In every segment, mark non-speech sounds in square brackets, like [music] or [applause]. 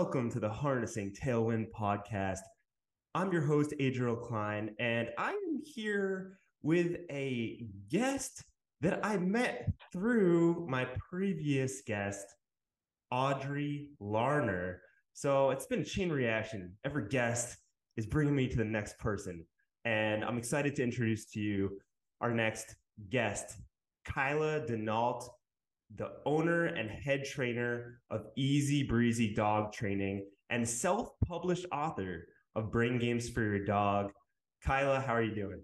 welcome to the Harnessing Tailwind podcast. I'm your host, Adriel Klein, and I am here with a guest that I met through my previous guest, Audrey Larner. So it's been a chain reaction. Every guest is bringing me to the next person. And I'm excited to introduce to you our next guest, Kyla Denault the owner and head trainer of Easy Breezy Dog Training and self published author of Brain Games for Your Dog. Kyla, how are you doing?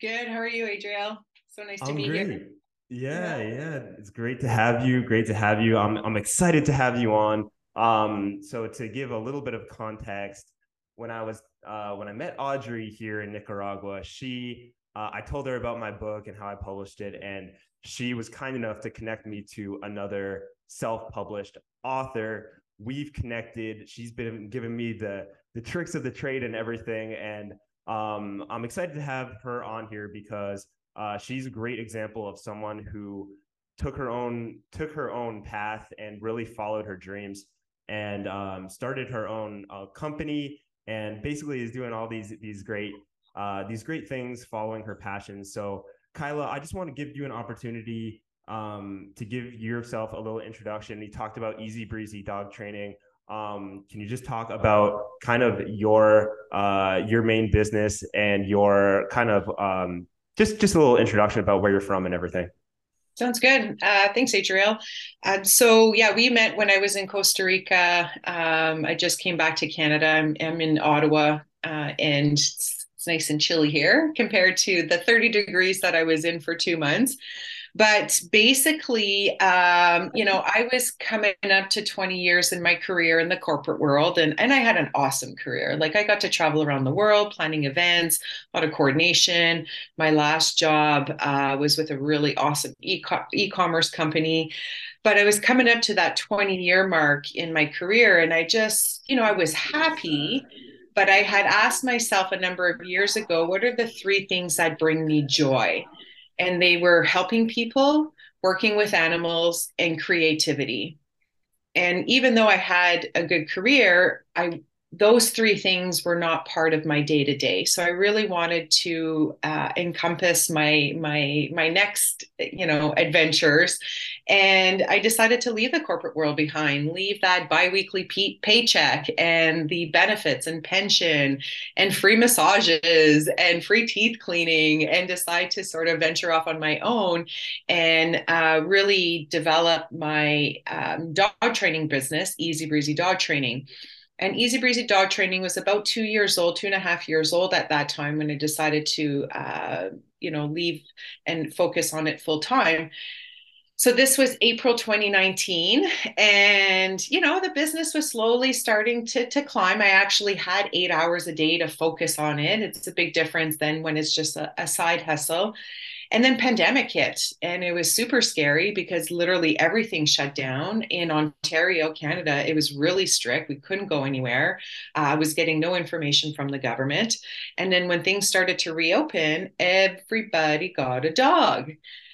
Good. How are you, Adriel? So nice to I'm meet great. you. Yeah, yeah, it's great to have you. Great to have you. I'm I'm excited to have you on. Um, so to give a little bit of context, when I was uh, when I met Audrey here in Nicaragua, she uh, I told her about my book and how I published it, and she was kind enough to connect me to another self-published author. We've connected. She's been giving me the the tricks of the trade and everything, and um, I'm excited to have her on here because uh, she's a great example of someone who took her own took her own path and really followed her dreams and um, started her own uh, company and basically is doing all these these great uh, these great things following her passions. So Kyla, I just want to give you an opportunity um, to give yourself a little introduction. You talked about easy breezy dog training. Um, can you just talk about kind of your uh, your main business and your kind of um, just just a little introduction about where you're from and everything? Sounds good. Uh, thanks, Adriel. Uh, so yeah, we met when I was in Costa Rica. Um, I just came back to Canada. I'm, I'm in Ottawa, uh, and it's, nice and chilly here compared to the 30 degrees that I was in for two months. But basically, um, you know, I was coming up to 20 years in my career in the corporate world, and, and I had an awesome career. Like, I got to travel around the world, planning events, a lot of coordination. My last job uh, was with a really awesome e commerce company. But I was coming up to that 20 year mark in my career, and I just, you know, I was happy but I had asked myself a number of years ago, what are the three things that bring me joy? and they were helping people, working with animals, and creativity. And even though I had a good career, I those three things were not part of my day to day. So I really wanted to uh, encompass my my my next you know adventures, and I decided to leave the corporate world behind, leave that biweekly p- paycheck and the benefits and pension and free massages and free teeth cleaning, and decide to sort of venture off on my own and uh, really develop my um, dog training business, Easy Breezy Dog Training and Easy Breezy Dog Training was about two years old, two and a half years old at that time when I decided to, uh, you know, leave and focus on it full time. So this was April 2019, and you know the business was slowly starting to to climb. I actually had eight hours a day to focus on it. It's a big difference than when it's just a, a side hustle and then pandemic hit and it was super scary because literally everything shut down. In ontario canada it was really strict. We couldn't go anywhere. Uh, i was getting no information from the government. And then when things started to reopen everybody got a dog.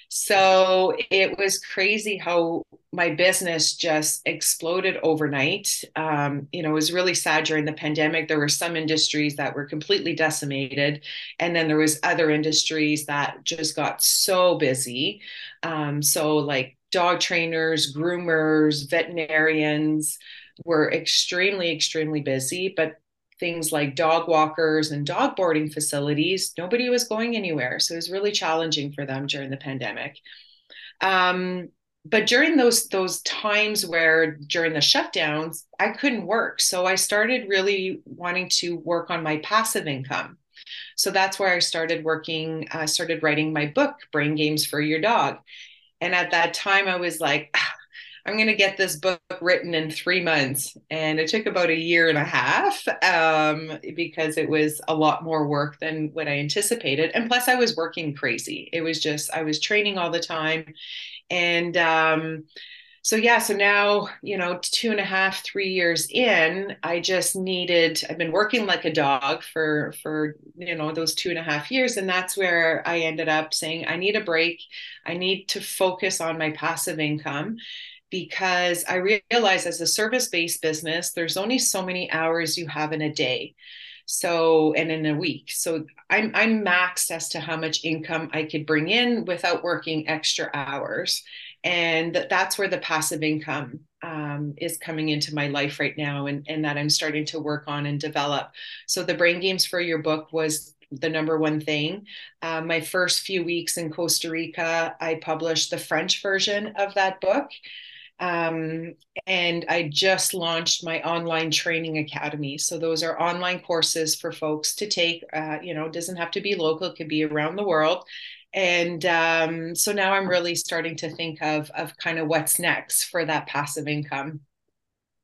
So it was crazy how my business just exploded overnight. Um, you know, it was really sad during the pandemic. There were some industries that were completely decimated, and then there was other industries that just got so busy. Um, so like dog trainers, groomers, veterinarians were extremely, extremely busy. But things like dog walkers and dog boarding facilities, nobody was going anywhere. So it was really challenging for them during the pandemic. Um, but during those those times where during the shutdowns, I couldn't work. So I started really wanting to work on my passive income. So that's where I started working, I uh, started writing my book, Brain Games for Your Dog. And at that time, I was like, ah, I'm going to get this book written in three months. And it took about a year and a half um, because it was a lot more work than what I anticipated. And plus, I was working crazy. It was just, I was training all the time. And um, so, yeah, so now, you know, two and a half, three years in, I just needed, I've been working like a dog for, for, you know, those two and a half years. And that's where I ended up saying, I need a break. I need to focus on my passive income because I realize as a service based business, there's only so many hours you have in a day. So, and in a week. So I'm, I'm maxed as to how much income I could bring in without working extra hours. And that's where the passive income um, is coming into my life right now and, and that I'm starting to work on and develop. So the brain games for your book was the number one thing. Uh, my first few weeks in Costa Rica, I published the French version of that book. Um, and I just launched my online training academy. So those are online courses for folks to take. Uh, you know, doesn't have to be local; it could be around the world. And um, so now I'm really starting to think of of kind of what's next for that passive income.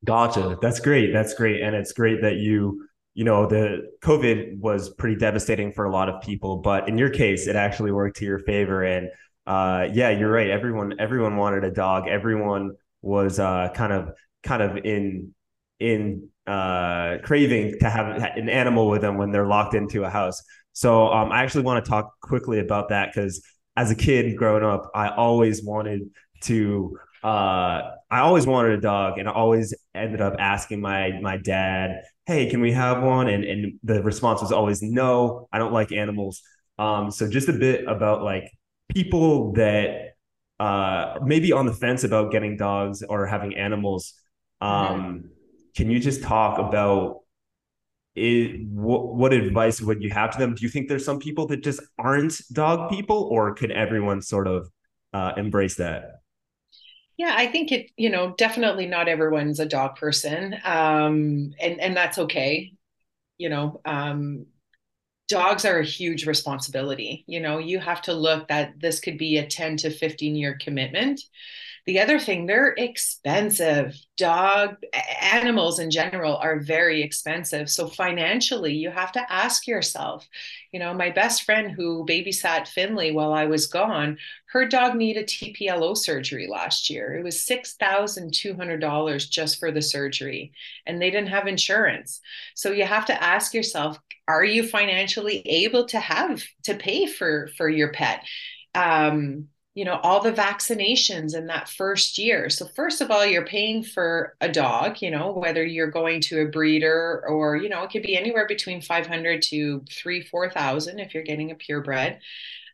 Gotcha. That's great. That's great, and it's great that you you know the covid was pretty devastating for a lot of people but in your case it actually worked to your favor and uh, yeah you're right everyone everyone wanted a dog everyone was uh, kind of kind of in in uh, craving to have an animal with them when they're locked into a house so um, i actually want to talk quickly about that because as a kid growing up i always wanted to uh, I always wanted a dog, and I always ended up asking my my dad hey, can we have one? And and the response was always no, I don't like animals. Um, so just a bit about like people that uh maybe on the fence about getting dogs or having animals. Um, mm-hmm. can you just talk about it, what, what advice would you have to them? Do you think there's some people that just aren't dog people, or could everyone sort of uh, embrace that? Yeah, I think it, you know, definitely not everyone's a dog person. Um, and, and that's okay. You know, um, dogs are a huge responsibility. You know, you have to look that this could be a 10 to 15 year commitment. The other thing, they're expensive. Dog animals in general are very expensive. So financially, you have to ask yourself, you know, my best friend who babysat Finley while I was gone, her dog needed TPLO surgery last year. It was $6,200 just for the surgery, and they didn't have insurance. So you have to ask yourself, are you financially able to have to pay for for your pet? Um, you know all the vaccinations in that first year. So first of all you're paying for a dog you know whether you're going to a breeder or you know it could be anywhere between 500 to 3 4000 if you're getting a purebred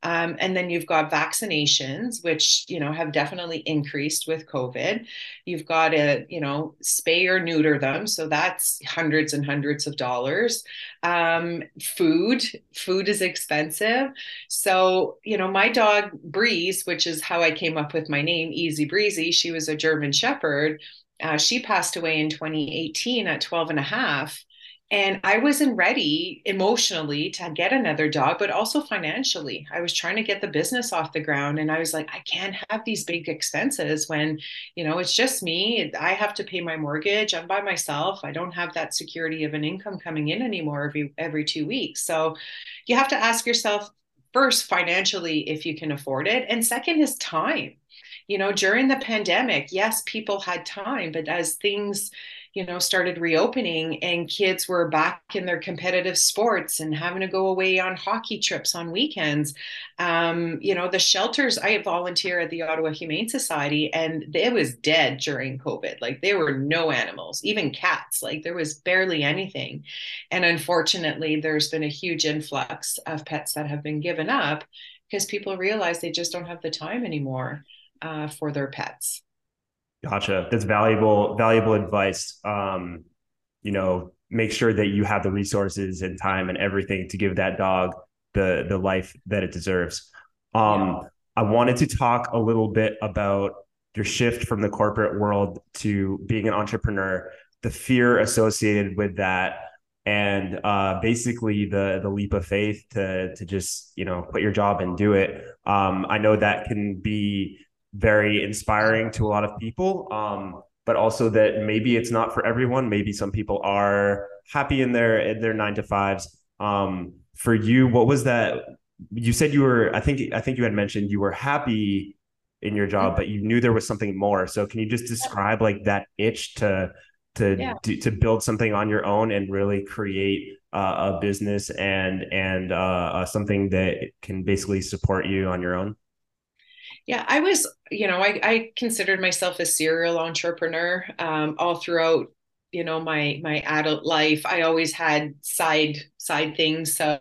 um, and then you've got vaccinations, which you know have definitely increased with COVID. You've got to you know spay or neuter them, so that's hundreds and hundreds of dollars. Um, food, food is expensive. So you know my dog Breeze, which is how I came up with my name, Easy Breezy. She was a German Shepherd. Uh, she passed away in 2018 at 12 and a half and I wasn't ready emotionally to get another dog, but also financially. I was trying to get the business off the ground. And I was like, I can't have these big expenses when, you know, it's just me. I have to pay my mortgage. I'm by myself. I don't have that security of an income coming in anymore every every two weeks. So you have to ask yourself first financially if you can afford it. And second is time. You know, during the pandemic, yes, people had time, but as things you know started reopening and kids were back in their competitive sports and having to go away on hockey trips on weekends. Um, you know the shelters i volunteer at the ottawa humane society and it was dead during covid. Like there were no animals even cats like there was barely anything. And unfortunately there's been a huge influx of pets that have been given up because people realize they just don't have the time anymore uh, for their pets Gotcha. That's valuable, valuable advice. Um, you know, make sure that you have the resources and time and everything to give that dog the the life that it deserves. Um, yeah. I wanted to talk a little bit about your shift from the corporate world to being an entrepreneur, the fear associated with that, and uh, basically the the leap of faith to to just you know quit your job and do it. Um, I know that can be very inspiring to a lot of people. Um, but also that maybe it's not for everyone. Maybe some people are happy in their in their nine to fives. Um, for you, what was that? You said you were. I think I think you had mentioned you were happy in your job, but you knew there was something more. So can you just describe like that itch to to yeah. to, to build something on your own and really create uh, a business and and uh, uh, something that can basically support you on your own? Yeah, I was, you know, I, I considered myself a serial entrepreneur um, all throughout, you know, my my adult life. I always had side side things. So,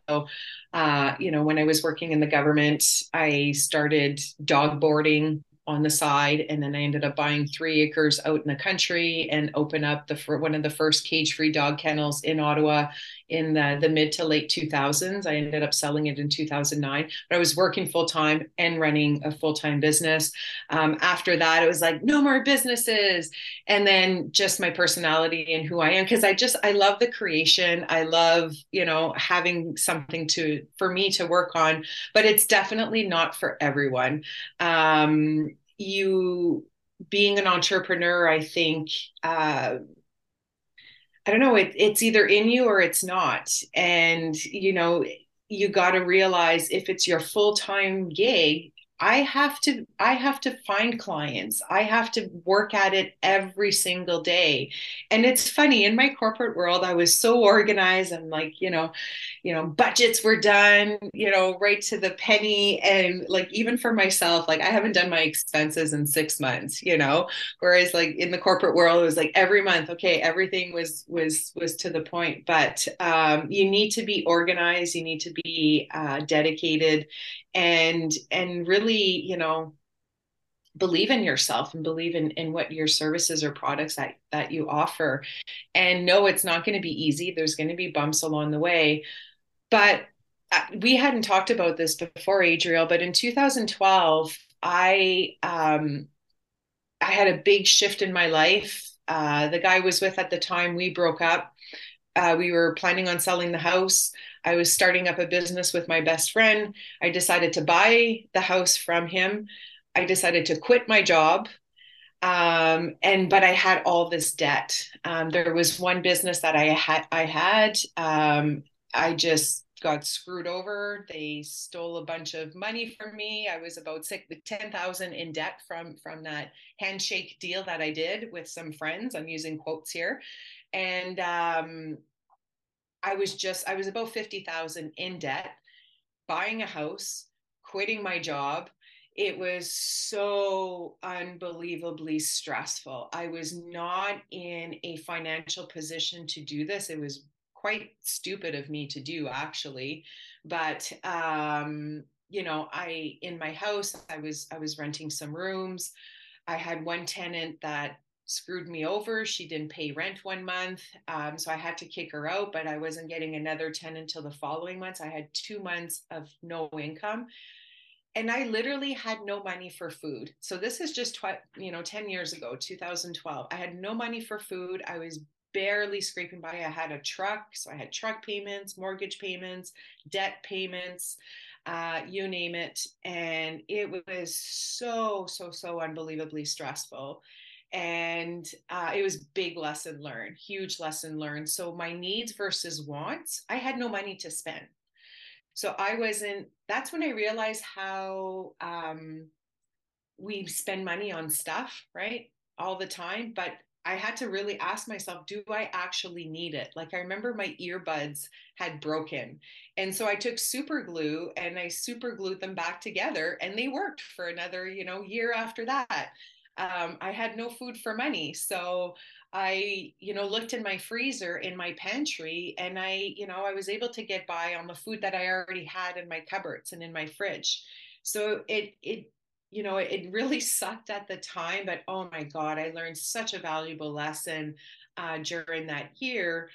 uh, you know, when I was working in the government, I started dog boarding on the side and then i ended up buying three acres out in the country and open up the one of the first cage free dog kennels in ottawa in the, the mid to late 2000s i ended up selling it in 2009 but i was working full time and running a full time business. Um, after that it was like no more businesses. And then just my personality and who i am because i just i love the creation. I love you know having something to for me to work on but it's definitely not for everyone. Um, you being an entrepreneur, I think, uh, I don't know, it, it's either in you or it's not. And, you know, you got to realize if it's your full time gig, I have to I have to find clients. I have to work at it every single day. And it's funny in my corporate world I was so organized and like, you know, you know, budgets were done, you know, right to the penny and like even for myself like I haven't done my expenses in 6 months, you know. Whereas like in the corporate world it was like every month okay, everything was was was to the point, but um you need to be organized, you need to be uh dedicated and and really you know believe in yourself and believe in, in what your services or products that, that you offer. And no it's not going to be easy. There's going to be bumps along the way. But uh, we hadn't talked about this before adriel but in 2012 i um i had a big shift in my life. Uh, the guy I was with at the time we broke up. Uh, we were planning on selling the house I was starting up a business with my best friend. I decided to buy the house from him. I decided to quit my job. Um, and but I had all this debt. Um, there was one business that I had. I had. Um, I just got screwed over. They stole a bunch of money from me. I was about six, ten thousand in debt from from that handshake deal that I did with some friends. I'm using quotes here, and um, I was just, I was about 50,000 in debt, buying a house, quitting my job. It was so unbelievably stressful. I was not in a financial position to do this. It was quite stupid of me to do, actually. But, um, you know, I, in my house, I was, I was renting some rooms. I had one tenant that screwed me over. She didn't pay rent one month. Um, so I had to kick her out, but I wasn't getting another 10 until the following months. I had two months of no income. And I literally had no money for food. So this is just, tw- you know, 10 years ago, 2012. I had no money for food. I was barely scraping by. I had a truck. So I had truck payments, mortgage payments, debt payments. Uh, you name it. And it was so, so, so unbelievably stressful and uh, it was big lesson learned huge lesson learned so my needs versus wants i had no money to spend so i wasn't that's when i realized how um, we spend money on stuff right all the time but I had to really ask myself, do I actually need it? Like I remember my earbuds had broken. And so I took super glue and I super glued them back together and they worked for another, you know, year after that um, I had no food for money. So I, you know, looked in my freezer in my pantry and I, you know, I was able to get by on the food that I already had in my cupboards and in my fridge. So it, it, you know, it really [laughs] sucked at the time, but oh my God, I learned such a valuable lesson uh, during that year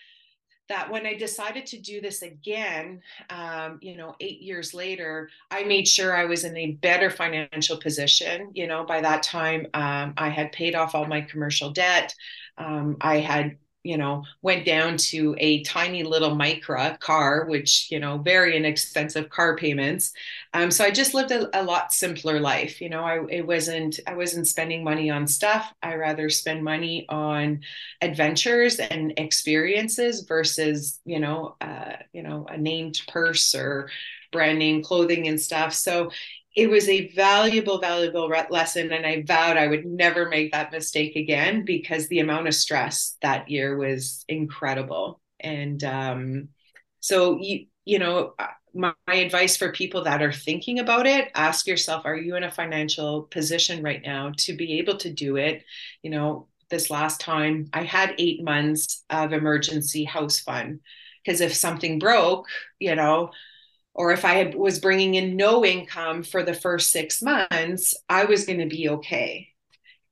that when I decided to do this again, um, you know, eight years later, I made sure I was in a better financial position. You know, by that time, um, I had paid off all my commercial debt. Um, I had you know, went down to a tiny little Micra car, which, you know, very inexpensive car payments. Um, so I just lived a, a, lot simpler life. You know, I it wasn't I wasn't spending money on stuff. I rather spend money on adventures and experiences versus, you know, uh, you know, a named purse or brand name clothing and stuff. So it was a valuable, valuable lesson. And I vowed I would never make that mistake again because the amount of stress that year was incredible. And um, so, you, you know, my, my, advice for people that are thinking about it ask yourself are you in a financial position right now to be able to do it you know this last time i had eight months of emergency house fund because if something broke you know or if i had, was bringing in no income for the first six months i was going to be okay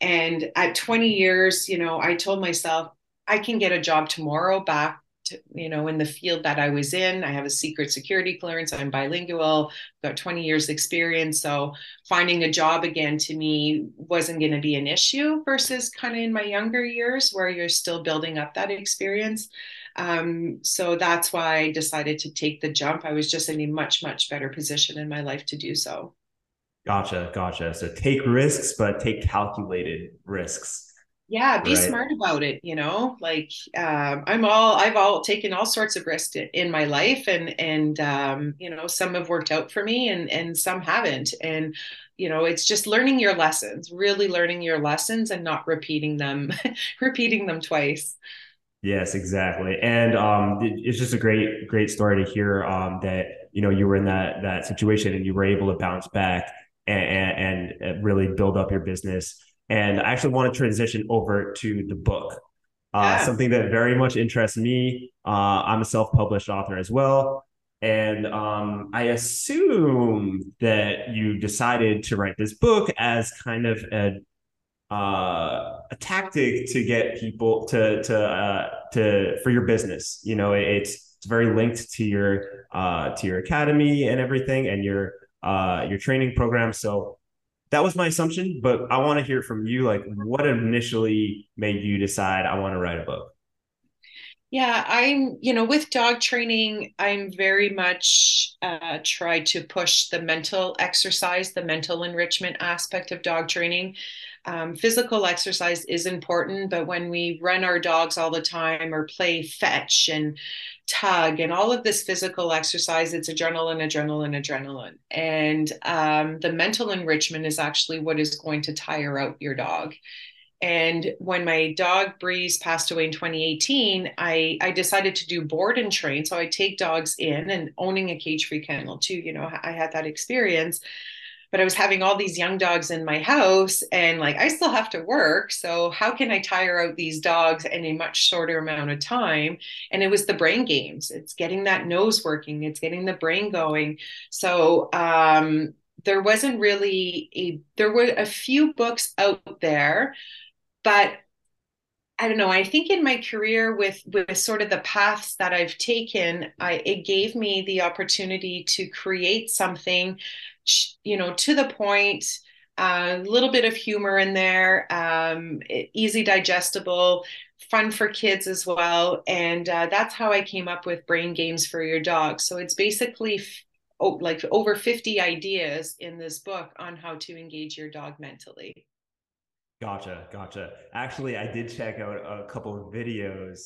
and at 20 years you know i told myself i can get a job tomorrow back to, you know, in the field that I was in. I have a secret security clearance. I'm bilingual, got 20 years experience. So finding a job again to me wasn't going to be an issue versus kind of in my younger years where you're still building up that experience. Um, so that's why I decided to take the jump. I was just in a much, much better position in my life to do so. Gotcha, gotcha. So take risks, but take calculated risks yeah be right. smart about it you know like um, i'm all i've all taken all sorts of risks in my life and and um, you know some have worked out for me and and some haven't and you know it's just learning your lessons really learning your lessons and not repeating them [laughs] repeating them twice yes exactly and um, it's just a great great story to hear um, that you know you were in that that situation and you were able to bounce back and, and, and really build up your business and I actually want to transition over to the book. Uh, yeah. Something that very much interests me. Uh, I'm a self-published author as well, and um, I assume that you decided to write this book as kind of a uh, a tactic to get people to to uh, to for your business. You know, it's it's very linked to your uh, to your academy and everything, and your uh, your training program. So that was my assumption, but I want to hear from you. Like, what initially made you decide I want to write a book? Yeah, I'm, you know, with dog training, I'm very much uh, try to push the mental exercise, the mental enrichment aspect of dog training. Um, physical exercise is important, but when we run our dogs all the time or play fetch and tug and all of this physical exercise, it's adrenaline, adrenaline, adrenaline. And um, the mental enrichment is actually what is going to tire out your dog. And when my dog Breeze passed away in 2018, I, I decided to do board and train. So I take dogs in and owning a cage free kennel too. You know, I had that experience but I was having all these young dogs in my house and like I still have to work. So how can I tire out these dogs in a much shorter amount of time? And it was the brain games. It's getting that nose working, it's getting the brain going. So um there wasn't really a there were a few books out there, but I don't know. I think in my career with with sort of the paths that I've taken, I it gave me the opportunity to create something you know, to the point, a uh, little bit of humor in there, um, easy digestible, fun for kids as well. And uh, that's how I came up with Brain Games for Your Dog. So it's basically oh, like over 50 ideas in this book on how to engage your dog mentally. Gotcha, gotcha. Actually, I did check out a couple of videos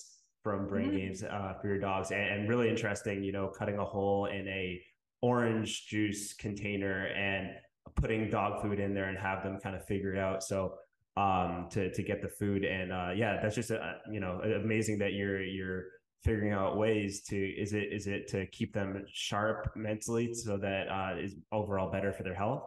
from Brain mm-hmm. Games uh, for your dogs, and, and, really interesting. You know, cutting a hole in a orange juice container and putting dog food in there and have them kind of figure it out. So um, to to get the food and uh, yeah, that's just a, you know amazing that you're you're figuring out ways to is it is it to keep them sharp mentally so that uh, is overall better for their health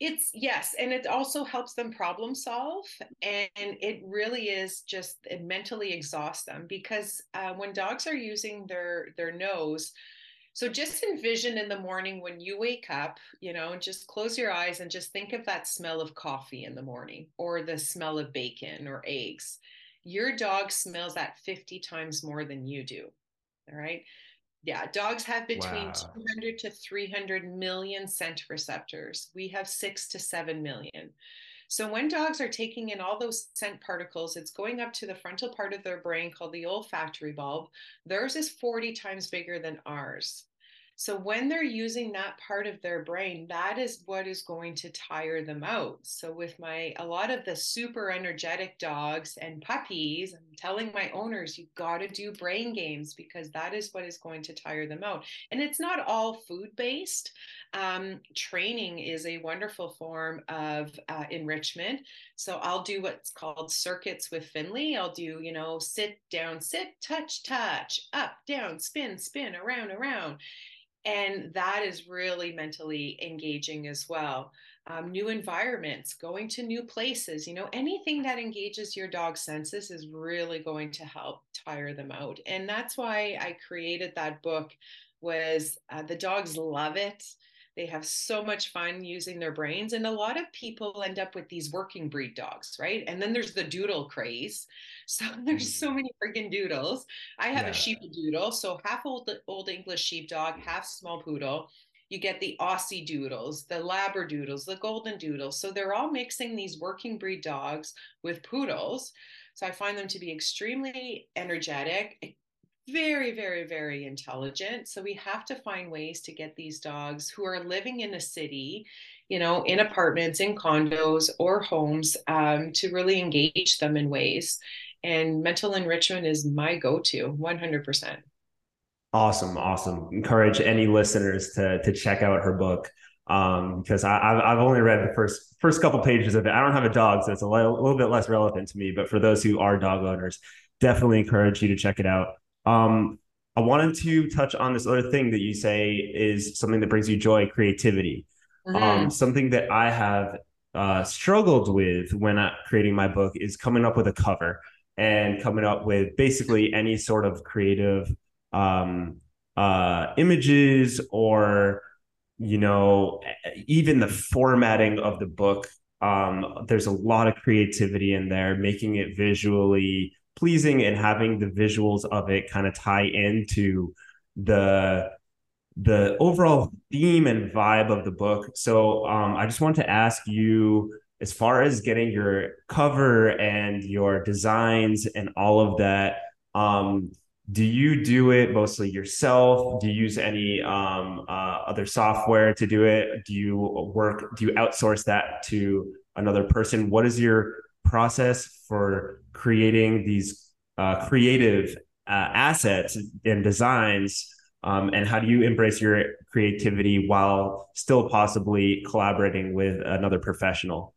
it's yes and it also helps them problem solve and it really is just it mentally exhausts them because uh, when dogs are using their their nose so just envision in the morning when you wake up, you know, just close your eyes and just think of that smell of coffee in the morning or the smell of bacon or eggs. Your dog smells that 50 times more than you do. All right. Yeah, dogs have between wow. 200 to 300 million scent receptors. We have six to seven million. So when dogs are taking in all those scent particles, it's going up to the frontal part of their brain called the olfactory bulb. Theirs is 40 times bigger than ours. So when they're using that part of their brain, that is what is going to tire them out. So with my a lot of the super energetic dogs and puppies, I'm telling my owners you got to do brain games because that is what is going to tire them out. And it's not all food based. Um, training is a wonderful form of uh, enrichment. So I'll do what's called circuits with Finley. I'll do, you know, sit down, sit, touch, touch, up, down, spin, spin, around, around and that is really mentally engaging as well. Um, new environments going to new places you know anything that engages your dog's senses is really going to help tire them out. And that's why i created that book was uh, the dogs love it they have so much fun using their brains. And a lot of people end up with these working breed dogs, right? And then there's the doodle craze. [laughs] So there's so mm-hmm. many freaking doodles. I have yeah. a sheep doodle, so half old old English sheepdog, half small poodle. You get the Aussie doodles, the Labradoodles, the Golden doodles. So they're all mixing these working breed dogs with poodles. So I find them to be extremely energetic, very, very, very intelligent. So we have to find ways to get these dogs who are living in a city, you know, in apartments, in condos, or homes um, to really engage them in ways. And mental enrichment is my go to 100%. Awesome. Awesome. Encourage any listeners to, to check out her book um, because I, I've only read the first first couple pages of it. I don't have a dog, so it's a little, a little bit less relevant to me. But for those who are dog owners, definitely encourage you to check it out. Um, I wanted to touch on this other thing that you say is something that brings you joy, creativity. Mm-hmm. Um, something that I have uh, struggled with when I, creating my book is coming up with a cover and coming up with basically any sort of creative um, uh, images or you know even the formatting of the book. Um, there's a lot of creativity in there, making it visually pleasing and having the visuals of it kind of tie into the the overall theme and vibe of the book. So um, I just want to ask you, as far as getting your cover and your designs and all of that, um, do you do it mostly yourself? Do you use any um, uh, other software to do it? Do you work? Do you outsource that to another person? What is your process for creating these uh, creative uh, assets and designs um, and how do you embrace your creativity while still possibly collaborating with another professional?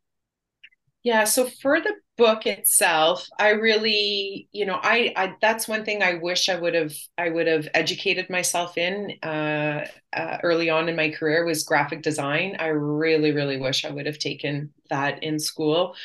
Yeah so for the book itself i really you know I, I that's one thing i wish i would have i would have educated myself in uh, uh, early on in my career was graphic design. I really really wish i would have taken that in school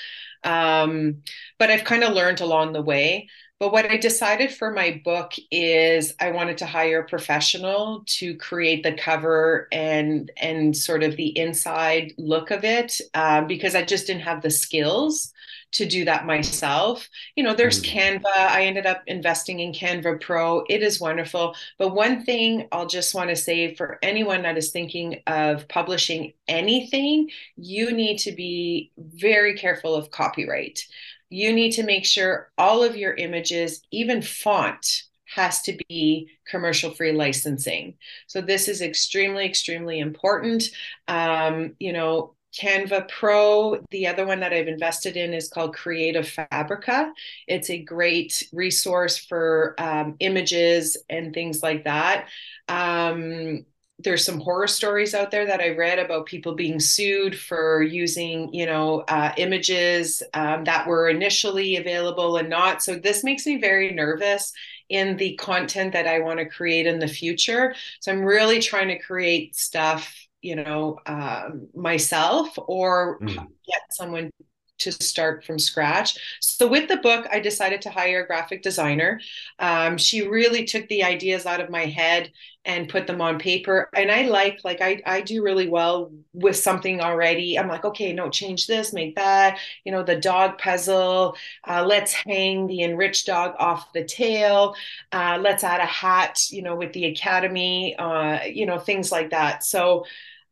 um, but I've kind of learned along the way. But what I decided for my book is I wanted to hire a professional to create the cover and and sort of the inside look of it um, because I just didn't have the skills to do that myself. You know, there's mm. Canva. I ended up investing in Canva Pro. It is wonderful. But one thing I'll just want to say for anyone that is thinking of publishing anything, you need to be very careful of copyright. You need to make sure all of your images, even font, has to be commercial free licensing. So this is extremely, extremely important. Um, you know, Canva Pro. The other one that I've invested in is called Creative Fabrica. It's a great resource for um, images and things like that. Um, there's some horror stories out there that I read about people being sued for using, you know, uh, images um, that were initially available and not. So this makes me very nervous in the content that I want to create in the future. So I'm really trying to create stuff you know um, myself or mm. get someone to start from scratch. So with the book, I decided to hire a graphic designer. Um, she really took the ideas out of my head and put them on paper. And I like, like I, I do really well with something already. I'm like, okay, no, change this, make that. You know, the dog puzzle. Uh, let's hang the enriched dog off the tail. Uh, let's add a hat. You know, with the academy. Uh, you know, things like that. So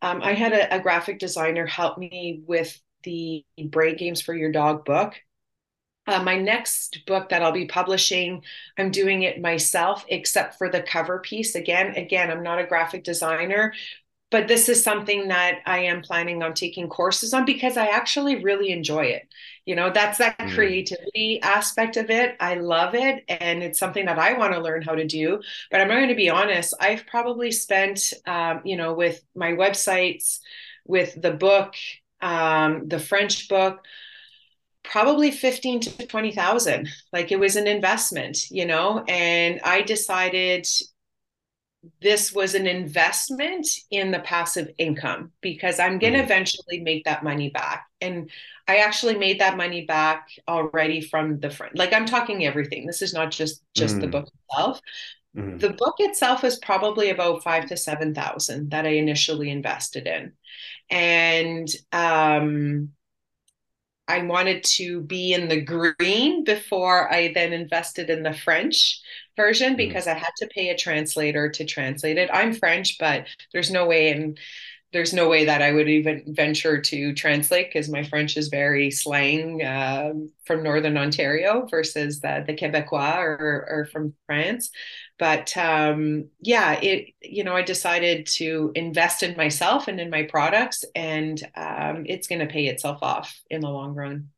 um, I had a, a graphic designer help me with the brain games for your dog book Uh, my next book that I'll be publishing, I'm doing it myself, except for the cover piece. Again, again, I'm not a graphic designer, but this is something that I am planning on taking courses on because I actually really enjoy it. You know, that's that mm. creativity aspect of it. I love it. And it's something that I want to learn how to do. But I'm going to be honest, I've probably spent, um, you know, with my websites, with the book, um, the French book, probably 15 to 20,000. Like it was an investment, you know, and I decided this was an investment in the passive income because I'm going to mm. eventually make that money back. And I actually made that money back already from the front. Like I'm talking everything. This is not just just mm. the book itself. Mm. The book itself is probably about five to seven thousand that I initially invested in, and um, I wanted to be in the green before I then invested in the French version mm. because I had to pay a translator to translate it. I'm French, but there's no way in there's no way that I would even venture to translate because my French is very slang uh, from Northern Ontario versus the, the Quebecois or, or from France. But um, yeah, it you know I decided to invest in myself and in my products, and um, it's going to pay itself off in the long run.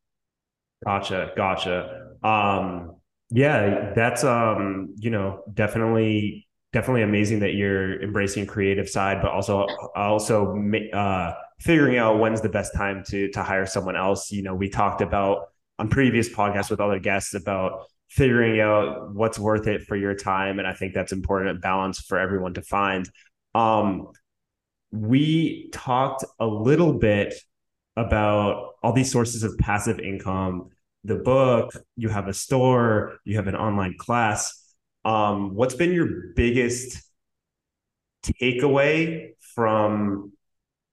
Gotcha, gotcha. Um, yeah, that's um, you know definitely definitely amazing that you're embracing creative side, but also also uh, figuring out when's the best time to to hire someone else. You know, we talked about on previous podcasts with other guests about figuring out what's worth it for your time, and I think that's important balance for everyone to find. Um, we talked a little bit about all these sources of passive income the book you have a store you have an online class. Um, what's been your biggest takeaway from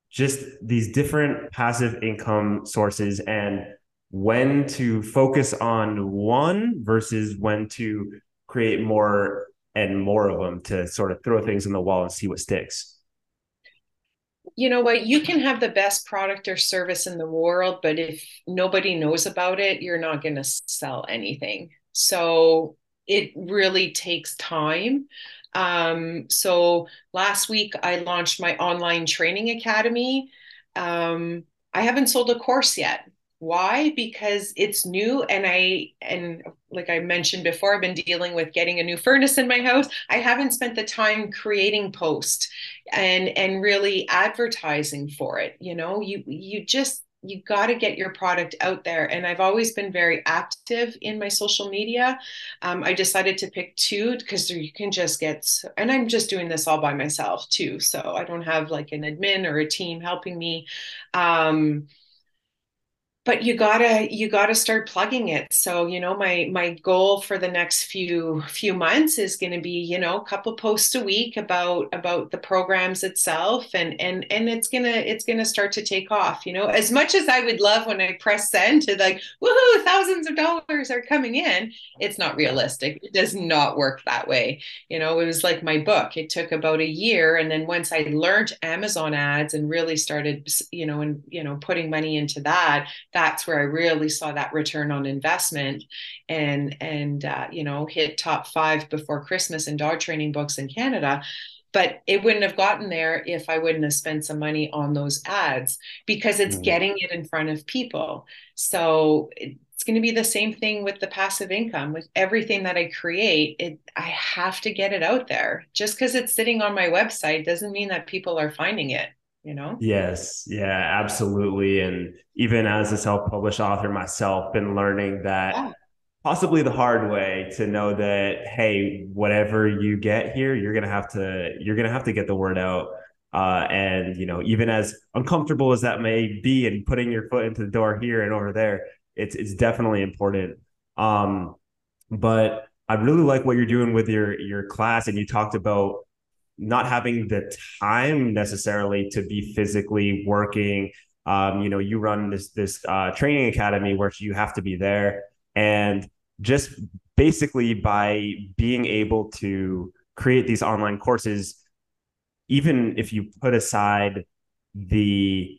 just these different passive income sources and when to focus on one versus when to create more and more of them to sort of throw things in the wall and see what sticks you know what you can have the best product or service in the world but if nobody knows about it you're not going to sell anything so it really takes time. Um, so last week I launched my online training academy. Um, I haven't sold a course yet. Why? Because it's new and I and like I mentioned before, I've been dealing with getting a new furnace in my house. I haven't spent the time creating posts and and really advertising for it. You know, you you just you got to get your product out there. And I've always been very active in my social media. Um, I decided to pick two because you can just get, and I'm just doing this all by myself too. So I don't have like an admin or a team helping me. Um, but you gotta you gotta start plugging it. So you know my my goal for the next few few months is going to be you know a couple posts a week about about the programs itself and and and it's gonna it's gonna start to take off you know? As much as i would love when i press send to like woohoo thousands of dollars are coming in it's not realistic. It does not work that way. You know it was like my book. It took about a year and then once i learned amazon ads and really started you know and you know putting money into that that's where I really saw that return on investment and and uh, you know hit top five before Christmas in dog training books in Canada. But it wouldn't have gotten there if I wouldn't have spent some money on those ads because it's mm. getting it in front of people. So it's going to be the same thing with the passive income with everything that i create it i have to get it out there just because it's sitting on my website doesn't mean that people are finding it you know? Yes. Yeah absolutely. And even as a self-published author myself been learning that yeah. possibly the hard way to know that hey whatever you get here you're gonna have to you're gonna have to get the word out. Uh, and you know even as uncomfortable as that may be and putting your foot into the door here and over there it's it's definitely important. Um but i really like what you're doing with your your class and you talked about not having the time necessarily to be physically working. Um, you know, you run this this uh, training academy where you have to be there, and just basically by being able to create these online courses, even if you put aside the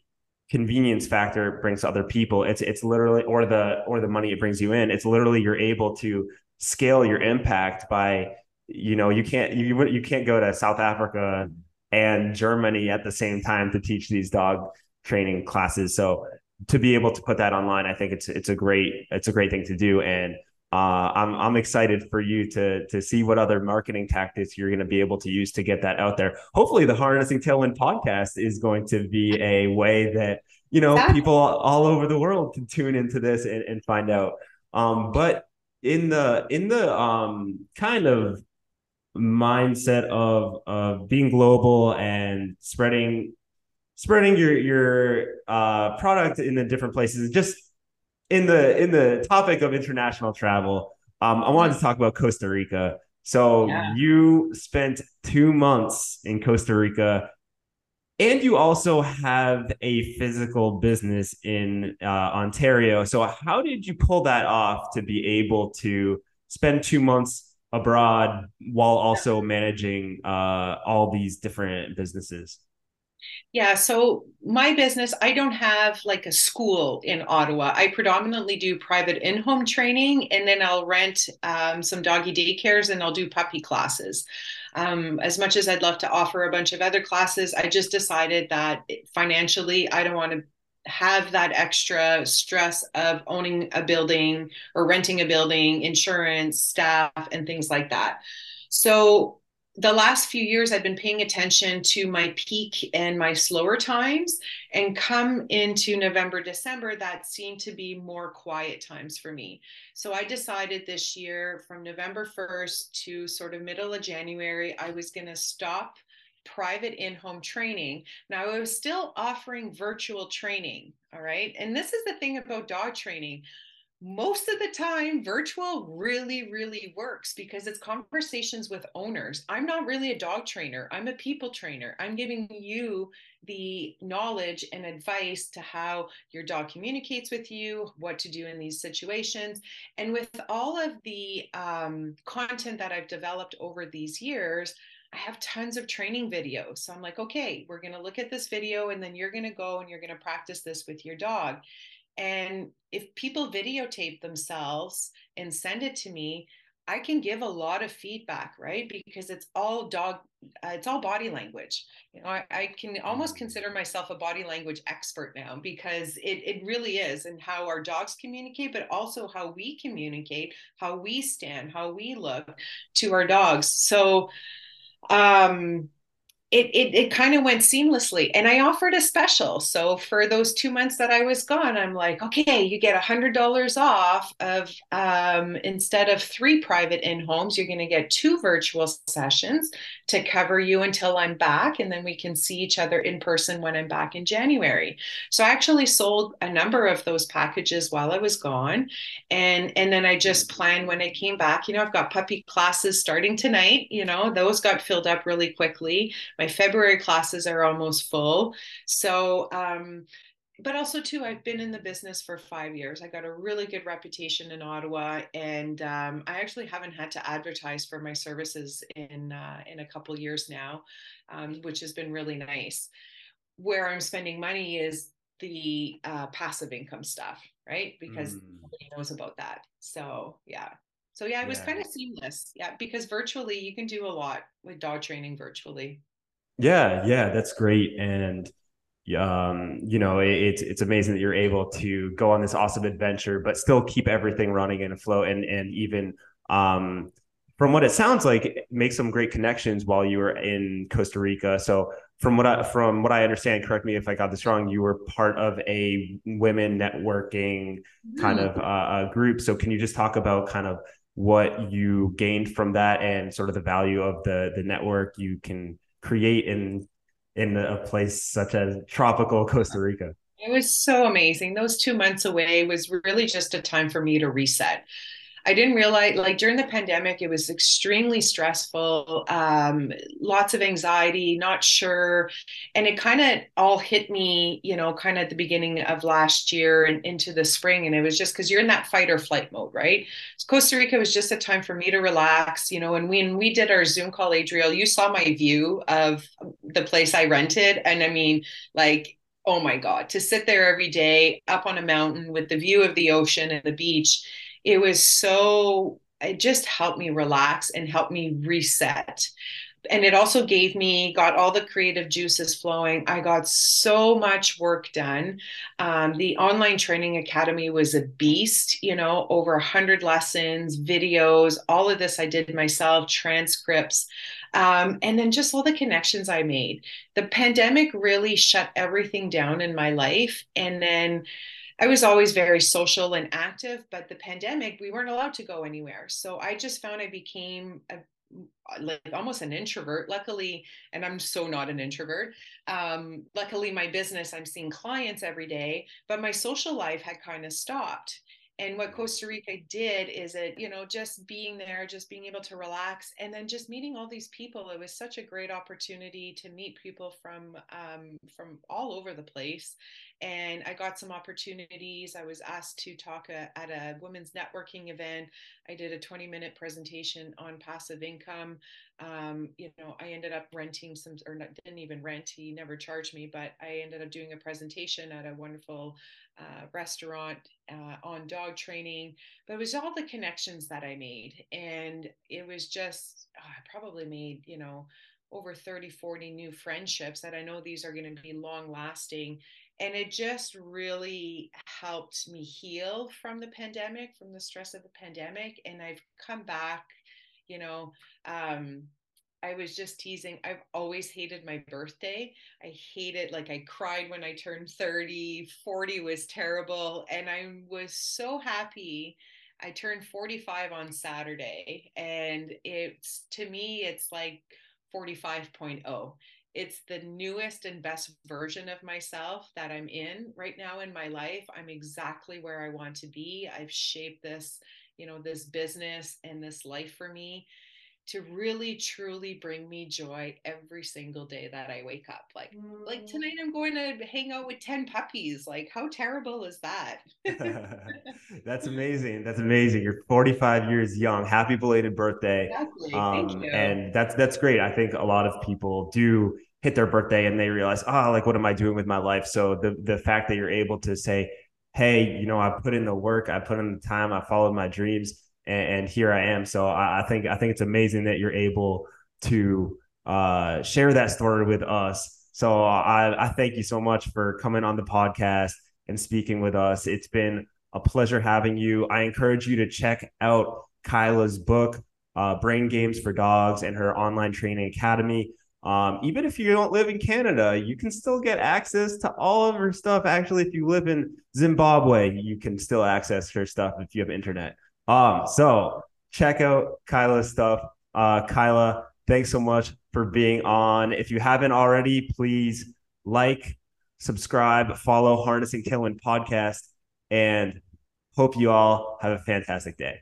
convenience factor it brings to other people. It's it's literally or the or the money it brings you in. It's literally you're able to scale your impact by you know you can't you you can't go to South Africa and Germany at the same time to teach these dog training classes. So to be able to put that online, I think it's it's a great it's a great thing to do and uh, I'm I'm excited for you to to see what other marketing tactics you're going to be able to use to get that out there. Hopefully, the Harnessing Tailwind podcast is going to be a way that you know exactly. people all over the world can tune into this and, and find out. Um, but in the in the um, kind of mindset of of being global and spreading spreading your your uh, product in the different places, just in the in the topic of international travel, um, I wanted to talk about Costa Rica. So yeah. you spent two months in Costa Rica, and you also have a physical business in uh, Ontario. So how did you pull that off to be able to spend two months abroad while also managing uh, all these different businesses? Yeah, so my business, I don't have like a school in Ottawa. I predominantly do private in home training and then I'll rent um, some doggy daycares and I'll do puppy classes. Um, as much as I'd love to offer a bunch of other classes, I just decided that financially, I don't want to have that extra stress of owning a building or renting a building, insurance, staff, and things like that. So the last few years i've been paying attention to my peak and my slower times and come into november december that seemed to be more quiet times for me so i decided this year from november 1st to sort of middle of january i was going to stop private in-home training. Now i was still offering virtual training all right? And this is the thing about dog training. Most of the time virtual really really works because it's conversations with owners. I'm not really a dog trainer. I'm a people trainer. I'm giving you the knowledge and advice to how your dog communicates with you what to do in these situations. And with all of the um, content that i've developed over these years I have tons of training videos. So I'm like, okay, we're going to look at this video and then you're going to go and you're going to practice this with your dog. And if people videotape themselves and send it to me, I can give a lot of feedback, right? Because it's all dog, uh, it's all body language. You know, I, I, can almost mm. consider myself a body language expert now because it, it really is, and how our dogs communicate, but also how we communicate, how we stand, how we look to our dogs. So, um, it it, it kind of went seamlessly and i offered a special. So for those two months that i was gone i'm like okay you get a hundred dollars off of um, instead of three private in homes you're going to get two virtual sessions to cover you until i'm back and then we can see each other in person when i'm back in january. So i actually sold a number of those packages while i was gone and and then i just planned when i came back you know i've got puppy classes starting tonight you know those got filled up really quickly my February classes are almost full. So, um, but also too, I've been in the business for five years. I got a really good reputation in Ottawa, and um, I actually haven't had to advertise for my services in uh, in a couple years now, um, which has been really nice. Where I'm spending money is the uh, passive income stuff, right? Because mm. nobody knows about that. So yeah, so yeah, it was yeah. kind of seamless. Yeah, because virtually you can do a lot with dog training virtually. Yeah, yeah, that's great. And um, you know, it, it's it's amazing that you're able to go on this awesome adventure, but still keep everything running and afloat, and and even um, from what it sounds like, make some great connections while you were in Costa Rica. So from what I from what I understand, correct me if I got this wrong, you were part of a women networking kind mm. of uh, group. So can you just talk about kind of what you gained from that and sort of the value of the the network you can create in in a place such as tropical Costa Rica? It was so amazing. Those two months away was really just a time for me to reset. I didn't realize, like during the pandemic, it was extremely stressful, um, lots of anxiety, not sure. And it kind of all hit me, you know, kind of at the beginning of last year and into the spring. And it was just because you're in that fight or flight mode, right? So Costa Rica was just a time for me to relax, you know. And when we did our Zoom call, Adriel, you saw my view of the place I rented. And I mean, like, oh my God, to sit there every day up on a mountain with the view of the ocean and the beach, it was so, it just helped me relax and helped me reset. And it also gave me got all the creative juices flowing. I got so much work done. Um, the online training academy was a beast you know over 100 lessons videos all of this i did myself transcripts um, and then just all the connections i made. The pandemic really shut everything down in my life. And then I was always very social and active, but the pandemic, we weren't allowed to go anywhere. So I just found I became a like almost an introvert. Luckily and i'm so not an introvert um, luckily my business i'm seeing clients every day but my social life had kind of stopped. And what costa rica did is it you know just being there just being able to relax and then just meeting all these people it was such a great opportunity to meet people from um, from all over the place and I got some opportunities. I was asked to talk a, at a women's networking event. I did a 20 minute presentation on passive income. Um, you know, I ended up renting some, or not, didn't even rent. He never charged me, but I ended up doing a presentation at a wonderful uh, restaurant uh, on dog training. But it was all the connections that I made, and it was just oh, I probably made you know over 30 40 new friendships that i know these are going to be long lasting and it just really helped me heal from the pandemic from the stress of the pandemic and i've come back you know um, I was just teasing. I've always hated my birthday. I hate it. Like I cried when I turned 30. 40 was terrible. And I was so happy. I turned 45 on Saturday. And it's to me, it's like 45.0 it's the newest and best version of myself that I'm in right now in my life. I'm exactly where I want to be. I've shaped this, you know, this business and this life for me to really truly bring me joy every single day that I wake up. Like mm. like tonight I'm going to hang out with 10 puppies. Like how terrible is that? [laughs] That's [laughs] amazing. That's amazing. You're 45 years young. Happy belated birthday. Exactly. Um, Thank you. And that's that's great. I think a lot of people do hit their birthday and they realize, oh, like what am I doing with my life? So the the fact that you're able to say, hey, you know, I put in the work, I put in the time, I followed my dreams and, and here I am. So I, I, think I think it's amazing that you're able to uh, share that story with us. So I, I thank you so much for coming on the podcast and speaking with us. It's been a pleasure having you. I encourage you to check out Kyla's book, uh, Brain Games for Dogs, and her online training academy. Um, even if you don't live in Canada, you can still get access to all of her stuff. Actually, if you live in Zimbabwe, you can still access her stuff if you have internet. Um, so check out Kyla's stuff. Uh, Kyla, thanks so much for being on. If you haven't already, please like, subscribe, follow Harnessing Tailwind podcast, and hope you all have a fantastic day.